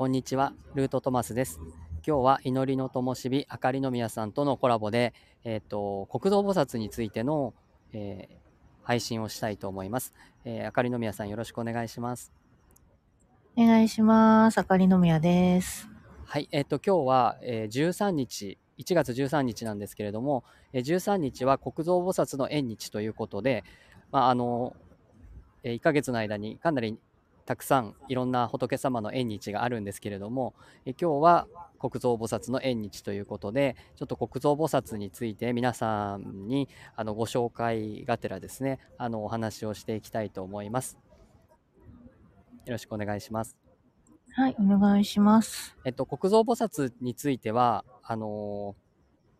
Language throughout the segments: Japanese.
こんにちは。ルートトマスです。今日は祈りの灯火あかりの宮さんとのコラボで、えっ、と、国道菩薩についての、えー配信をしたいと思います。えーあかりの宮さんよろしくお願いします。お願いします。あかりのみやです。はい。えっ、と、今日は、えー13日、1月13日なんですけれども、えー13日は国蔵菩薩の縁日ということで、まあ、あの、え1ヶ月の間にかなりたくさんいろんな仏様の縁日があるんですけれども、えー今日は国蔵菩薩の縁日ということで、ちょっと国蔵菩薩について皆さんにあのご紹介がてらですね、あのお話をしていきたいと思います。よろしくお願いします。はい、お願いします。えっと、国蔵菩薩については、あの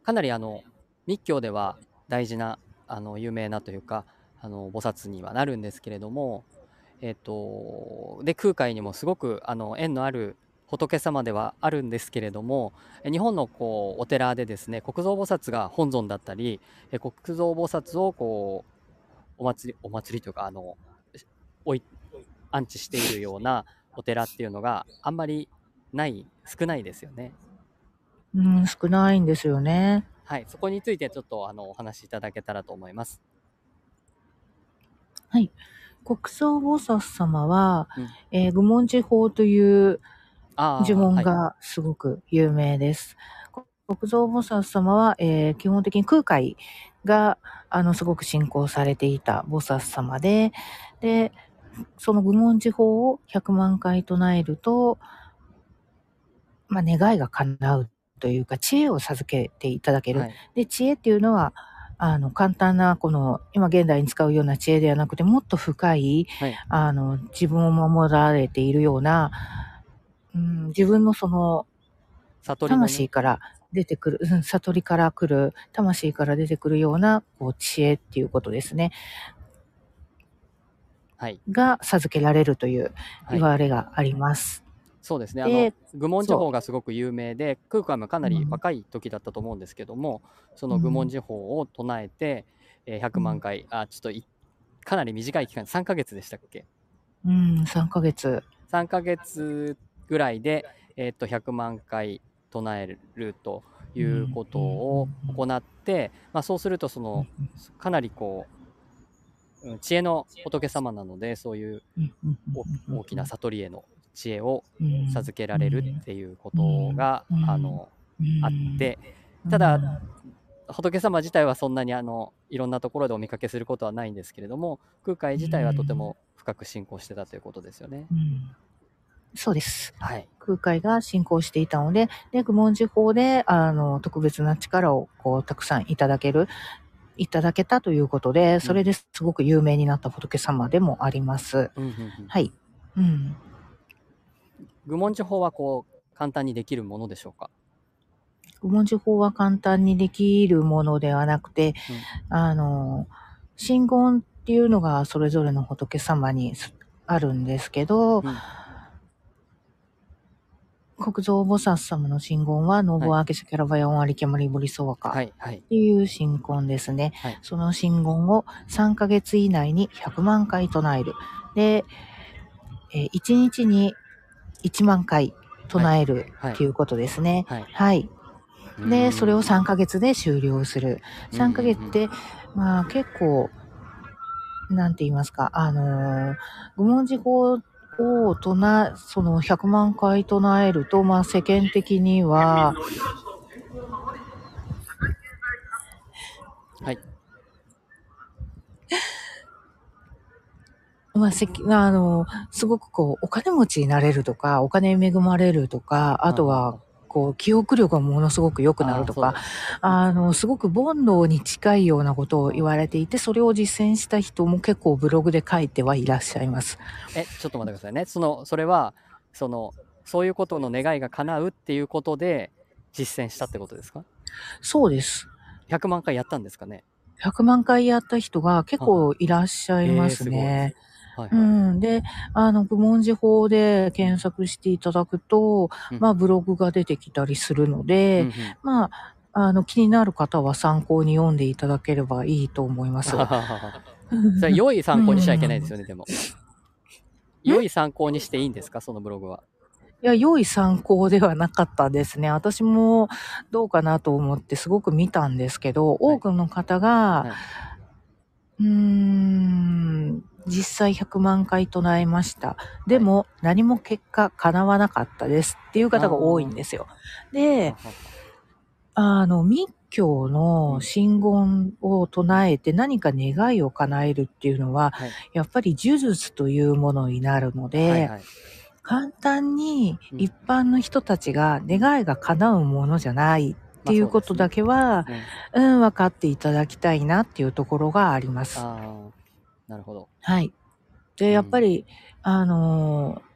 ーかなりあの密教では大事なあの有名なというかあの菩薩にはなるんですけれども、えっと、で空海にもすごくあの縁のある仏様ではあるんですけれどもえ日本のこうお寺でですね国蔵菩薩が本尊だったりえ国蔵菩薩をこうお祭りお祭りというかあのおい安置しているようなお寺っていうのがあんまりない少ないですよね。うん、少ないんですよね。はい、そこについてちょっとあのお話しいただけたらと思います。はい。国葬菩薩様は、うんえー愚問寺法という呪文はいがすごく有名です。国蔵菩薩様は、えー基本的に空海が、あの、すごく信仰されていた菩薩様で、で、その愚問寺法を100万回唱えると、まあ、願いが叶うというか、知恵を授けていただける。はいで、知恵っていうのは、あの、簡単な、この、今現代に使うような知恵ではなくて、もっと深い、はいあの、自分を守られているような、うん、自分のその、魂から出てくる、うん悟りから来る、魂から出てくるような、こう、知恵っていうことですね。はいが授けられるというはい言われがあります。そうですね。あので愚問寺法がすごく有名で、空海もかなり若い時だったと思うんですけども、その愚問寺法を唱えて、えー100万回、あちょっといかなり短い期間、3ヶ月でしたっけ？うん、3ヶ月。3ヶ月ぐらいで、えーっと100万回唱えるということを行って、まあ、そうするとそのかなりこううん知恵の仏様なのでそういうお大きな悟りへの知恵を授けられるっていうことがうんあのうんあってただ、仏様自体はそんなにあのいろんなところでお見かけすることはないんですけれども空海自体はとても深く信仰してたということですよね。うんそうです。はい、空海が信仰していたので、で、愚問寺法で、あの、特別な力を、こう、たくさんいただける、いただけたということで、それですごく有名になった仏様でもあります。うんはい。うん。愚問寺法はこう簡単にできるものでしょうか？愚問寺法は簡単にできるものではなくて、あの、真言っていうのがそれぞれの仏様にあるんですけど、うん。国蔵菩薩様の真言は、ノボアケシャキャラバヤオンアリケマリボリソワカっはい。はい。ていう真言ですね。はい。その真言を3ヶ月以内に100万回唱える。で、えー1日に1万回唱えるはいっていうことですね。はいはい。で、うんそれを3ヶ月で終了する。3ヶ月って、まあ結構、なんて言いますか、あのー、愚問寺法を唱え、その100万回唱えると、まあ世間的には、はいまあ、せきあの、すごくこう、お金持ちになれるとか、お金に恵まれるとか、あとは、こう、記憶力がものすごく良くなるとか、あの、すごく煩悩に近いようなことを言われていて、それを実践した人も結構ブログで書いてはいらっしゃいます。えちょっと待ってくださいね。そのそれはそのそういうことの願いが叶うっていうことで実践したってことですか？そうです。100万回やったんですかね？100万回やった人が結構いらっしゃいますね。はい、うはいん。で、あの、愚問寺法で検索していただくと、うんまあ、ブログが出てきたりするので、うんうんまあ、あの、気になる方は参考に読んでいただければいいと思います。それ良い参考にしちゃいけないですよね、でも。良い参考にしていいんですか、そのブログは？いや、良い参考ではなかったですね。私もどうかなと思ってすごく見たんですけど、多くの方が、はい。うーん、実際100万回唱えました。でも、何も結果叶わなかったですっていう方が多いんですよ。で、あの、密教の真言を唱えて何か願いを叶えるっていうのは、はい。やっぱり呪術というものになるので、はいはい。簡単にうん一般の人たちが願いが叶うものじゃないっていうことだけは、ねうん、分かっていただきたいなっていうところがあります。なるほど。はい。で、うんやっぱり、あのー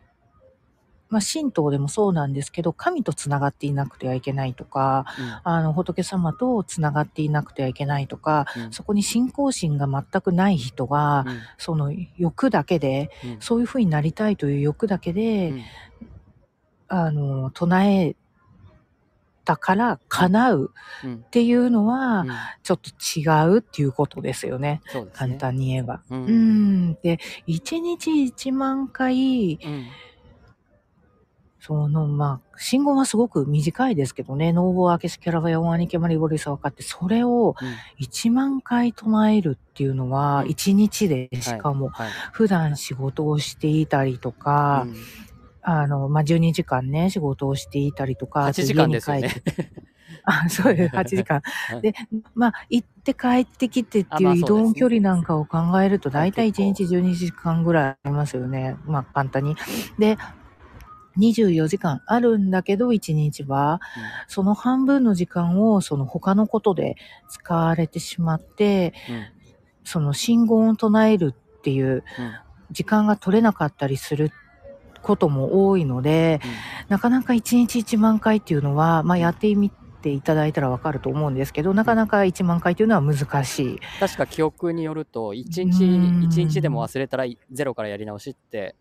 まあ、神道でもそうなんですけど、神と繋がっていなくてはいけないとか、あの、仏様と繋がっていなくてはいけないとか、うん。うんそこに信仰心が全くない人が、うんその欲だけで、うんそういうふうになりたいという欲だけで、うんあの、唱えたから叶ううんっていうのは、うんちょっと違うっていうことですよね。ね。簡単に言えば。う。うんん。で、1日1万回、うん。その、まあ、信号はすごく短いですけどね、ノーボーアケスキャラバヤオアニケマリボリサワカって、それをうん1万回唱えるっていうのは、うん1日で、しかも、はい。普段仕事をしていたりとか、うんあの、まあ、12時間ね、仕事をしていたりとか、8時間ですよね家に帰って。あ、そうです、8時間はい。で、まあ、行って帰ってきてっていう移動距離なんかを考えると、はい大体1日12時間ぐらいありますよね。まあ、簡単に。で、24時間あるんだけど、1日は、その半分の時間を、その他のことで使われてしまって、うん。うんその信号を唱えるっていううん時間が取れなかったりすることも多いので、なかなか1日1万回っていうのは、まあ、やってみていただいたらわかると思うんですけど、なかなか1万回っていうのは難しい。確か記憶によると、一う日、ん一日でも忘れたらゼロからやり直しって、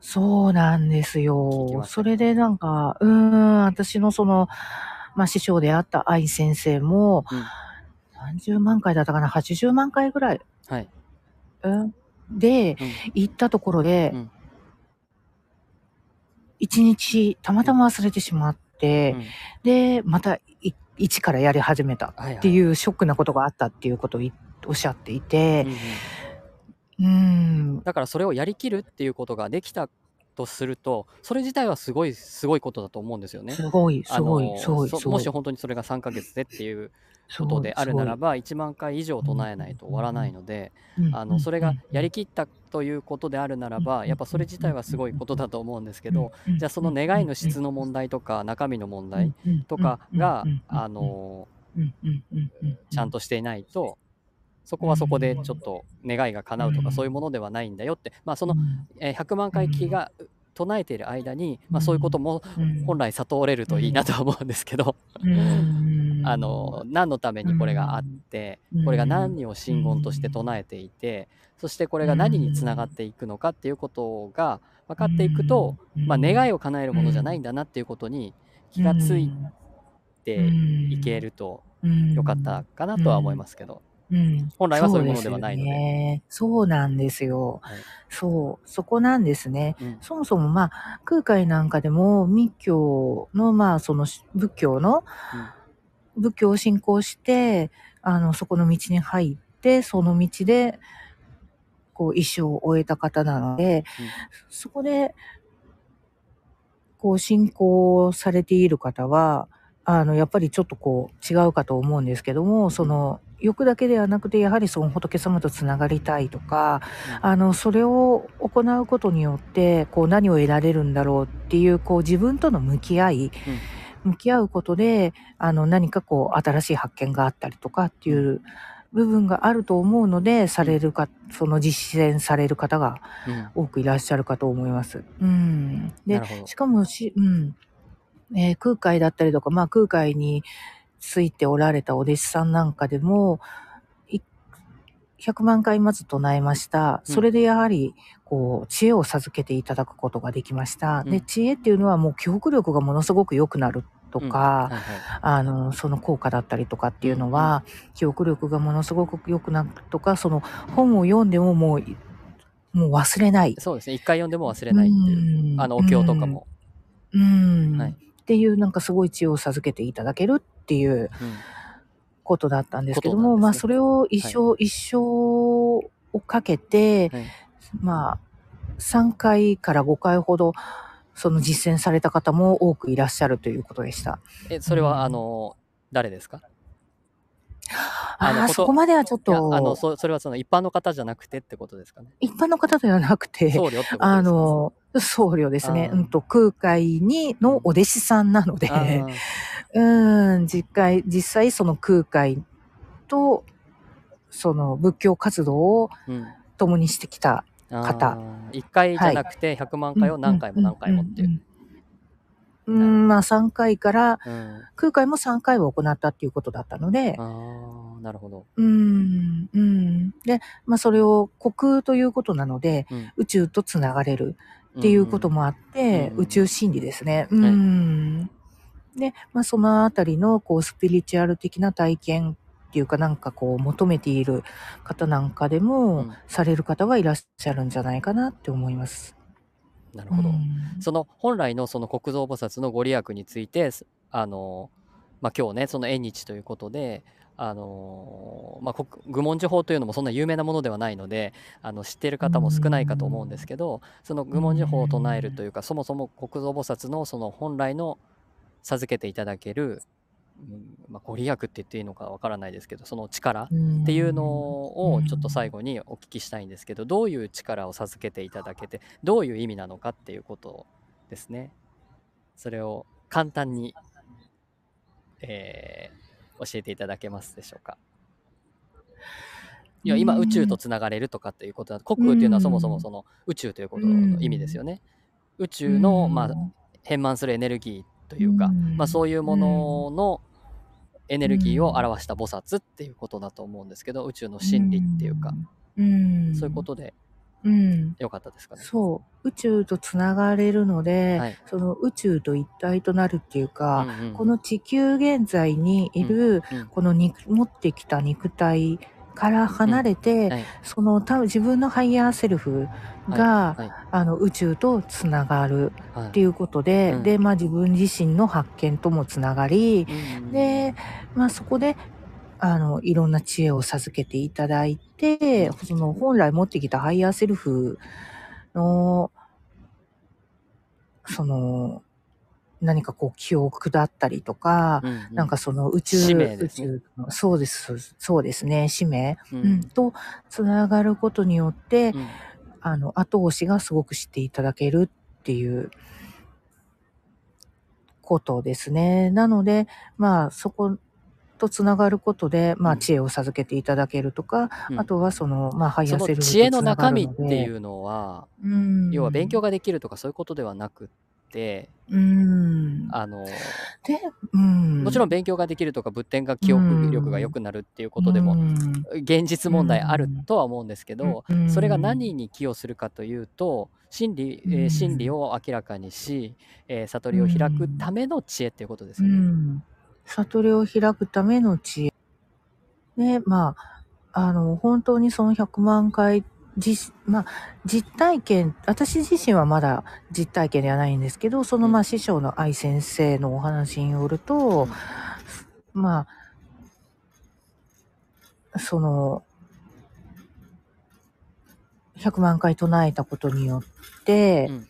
そうなんですよ。それでなんか、うーん、私のその、まあ、師匠であった愛先生も、うん何十万回だったかな ?80 万回ぐらい、はい。うん、で、うん行ったところでうん、一日たまたま忘れてしまって、うん。で、またい一からやり始めたっていうショックなことがあったっていうことをいおっしゃっていてうん、うん、だからそれをやりきるっていうことができたとすると、それ自体はすごい、すごいことだと思うんですよね。すごい、すごいすごい。もし本当にそれが3ヶ月でっていうことであるならば、1万回以上唱えないと終わらないので、あのそれがやりきったということであるならば、やっぱそれ自体はすごいことだと思うんですけど、じゃあその願いの質の問題とか中身の問題とかが、あのちゃんと、としていないと、そこはそこでちょっと願いが叶うとかそういうものではないんだよって、まあそのえー100万回気が唱えている間に、まあそういうことも本来悟れるといいなとは思うんですけど、あの何のためにこれがあってうん。これが何を真言として唱えていてそしてこれが何につながっていくのかっていうことが分かっていくと、まあ、願いを叶えるものじゃないんだなっていうことに気がついていけるとよかったかなとは思いますけどうん。本来はそういうものではないので。そうね。そうなんですよ。はい。そう、そこなんですね。うん。そもそもまあ、空海なんかでも密教のまあ、その仏教の、仏教を信仰して、あの、そこの道に入って、その道で、こう、一生を終えた方なので、そこで、こう、信仰されている方は、あの、やっぱりちょっとこう、違うかと思うんですけども、その、欲だけではなくて、やはりその仏様とつながりたいとか、あの、それを行うことによって、こう、何を得られるんだろうっていう、こう、自分との向き合い、向き合うことで、あの、何かこう、新しい発見があったりとかっていう部分があると思うので、されるか、その実践される方がうんうん多くいらっしゃるかと思います。うん。なでしかもし、うん。えー空海だったりとか、まあ空海についておられたお弟子さんなんかでも、い100万回まず唱えました。うん。それでやはり、こう、知恵を授けていただくことができました。で、うん。知恵っていうのはもう記憶力がものすごく良くなるとうん。か、はいはい。あの、その効果だったりとかっていうのは、記憶力がものすごく良くなるとか、その本を読んでももう、もう忘れない。そうですね。一回読んでも忘れないっていううん。あのお経とかも。うん、はいっていうなんかすごい知恵を授けていただけるっていううんことだったんですけども、ことなんねまあそれを一生、一生をかけて、はい。まあ3回から5回ほどその実践された方も多くいらっしゃるということでした。えそれは、うん。あの誰ですか？ああそこまではちょっいやあのとそそれはその一般の方じゃなくてってことですかね。一般の方ではなくて、僧侶ってことですか？あの、僧侶ですね。うんと、空海にのお弟子さんなので、うん、実際、実際その空海と、その仏教活動をうん。共にしてきた。方。一回じゃなくて100万回を何回も何回もっていう。うんうんうんうん、まあ3回から、うん。空海も3回は行ったっていうことだったので、なるほど。うん、うん。で、まあそれを虚空ということなので、うん。宇宙とつながれるっていうこともあって、うん宇宙真理ですね。うん。で、まあそのあたりのこうスピリチュアル的な体験っていうかなんかこう求めている方なんかでうもんされる方はいらっしゃるんじゃないかなって思います。なるほど。うんその本来のその国蔵菩薩のご利益について、すあの、まあ、今日ね、その縁日ということで、あのまあ、愚問寺法というのもそんな有名なものではないのであの知っている方も少ないかと思うんですけどその愚問寺法を唱えるというかそもそも国蔵菩薩のその本来の授けていただける、うんまあ、ご利益って言っていいのかわからないですけどその力っていうのをちょっと最後にお聞きしたいんですけどどういう力を授けていただけてどういう意味なのかっていうことですね。それを簡単に、えー教えていただけますでしょうか？いや今うん。宇宙とつながれるとかっていうことだ国空っていうのはそもそもその宇宙ということの意味ですよね。宇宙の、まあ、変満するエネルギーというか、うん。まあ、そういうもののエネルギーを表した菩薩っていうことだと思うん。ですけど宇宙の真理っていうか、うん、そういうことでうん、よかったですかね。そう。宇宙とつながれるので、はい。その宇宙と一体となるっていうか、うんうん。この地球現在にいる、うんこの肉持ってきた肉体から離れて、はい。その多分自分のハイヤーセルフが、はい。あの宇宙とつながるはい。っていうことで、うん。で、まあ自分自身の発見ともつながり、うんうん。で、まあそこで、あの、いろんな知恵を授けていただいて、その本来持ってきたハイヤーセルフの、その、何かこう記憶だったりとか、うんうん。なんかその宇宙、使命宇宙の、そうです、そうですね、使命、ううん。ん、とつながることによって、うん。あの、後押しがすごくしていただけるっていうことですね。なので、まあ、そことつながることで、まあ、うん。知恵を授けていただけるとか、うん。あとはその、まあ、ハイヤーセルフと知恵の中身っていうのは、うん、要は勉強ができるとかそういうことではなくって、うん。あので、うん。もちろん勉強ができるとか仏典が記憶力が良くなるっていうことでも、うん。現実問題あるとは思うんですけど、うん。それが何に寄与するかというと真理,、えーうん。真理を明らかにし、えー悟りを開くための知恵っていうことですうよね。ん。悟りを開くための知恵。ね、まあ、あの、本当にその100万回、実、まあ、実体験、私自身はまだ実体験ではないんですけど、その、うんまあ、師匠の愛先生のお話によると、まあ、その、100万回唱えたことによって、うん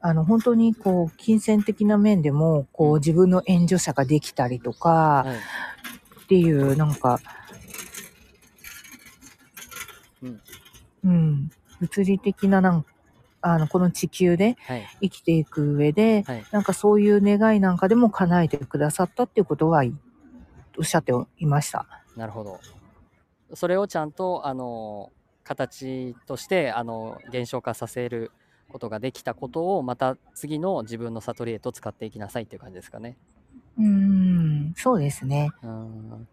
あの、本当にこう、金銭的な面でも、こう、うん自分の援助者ができたりとか、はいっていう、なんか、うんうん、物理的な、なんあの、この地球ではい生きていく上で、はいなんかそういう願いなんかでも叶えてくださったっていうことは、おっしゃっていました。なるほど。それをちゃんとあの形としてあの現象化させることができたことをまた次の自分の悟りへと使っていきなさいっていう感じですかね。うん、そうですね。うん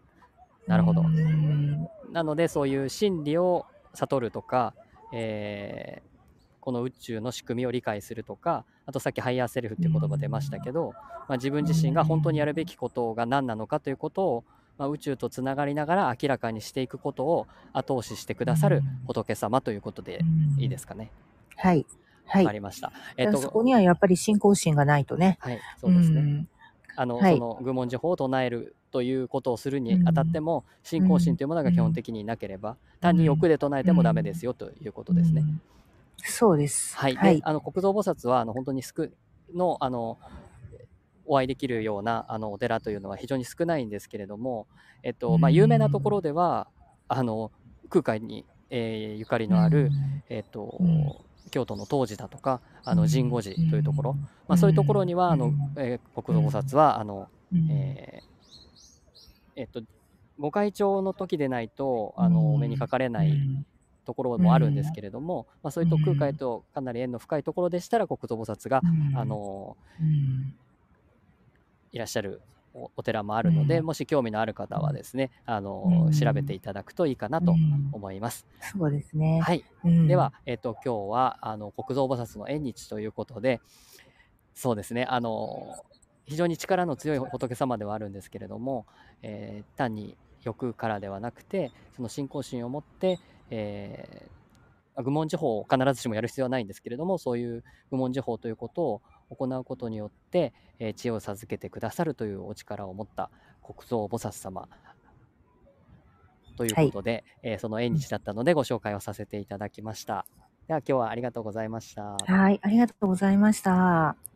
なるほどうんなのでそういう真理を悟るとか、えーこの宇宙の仕組みを理解するとかあとさっきハイヤーセルフっていう言葉出ましたけど、まあ、自分自身が本当にやるべきことが何なのかということを、まあ、宇宙とつながりながら明らかにしていくことを後押ししてくださる仏様ということでいいですかね。はい。はい。わかりました。えっと、そこにはやっぱり信仰心がないとね。はい、そうですね。んあの、はいその愚問呪法を唱えるということをするにあたっても、信仰心というものが基本的になければ、単に欲で唱えてもダメですよということですね。うんそうです。はい。はいで、。あの、国蔵菩薩は、あの、本当に少の、あの、お会いできるようなあのお寺というのは非常に少ないんですけれども、えっとまあ、有名なところではあの空海に、えーゆかりのある、えっとうん京都の東寺だとかあの神護寺というところ、まあ、そういうところにはあの、えー国土菩薩はあの、うん、えーえっと御開帳の時でないとあのお目にかかれないところもあるんですけれども、まあ、そういうと空海とかなり縁の深いところでしたら国土菩薩が、うん。あ、のうん。いらっしゃるおお寺もあるので、うん。もし興味のある方はですねあの、うん。調べていただくといいかなとうん。思います。そうですね。はい、うん。では、えっと今日はあの国蔵菩薩の縁日ということでそうですねあの非常に力の強い仏様ではあるんですけれども、えー単に欲からではなくてその信仰心を持って、えー愚問呪法を必ずしもやる必要はないんですけれどもそういう愚問呪法ということを行うことによって、えー知恵を授けてくださるというお力を持った国蔵菩薩様ということで、えーその縁日だったのでご紹介をさせていただきました。では今日はありがとうございました。はい、ありがとうございました。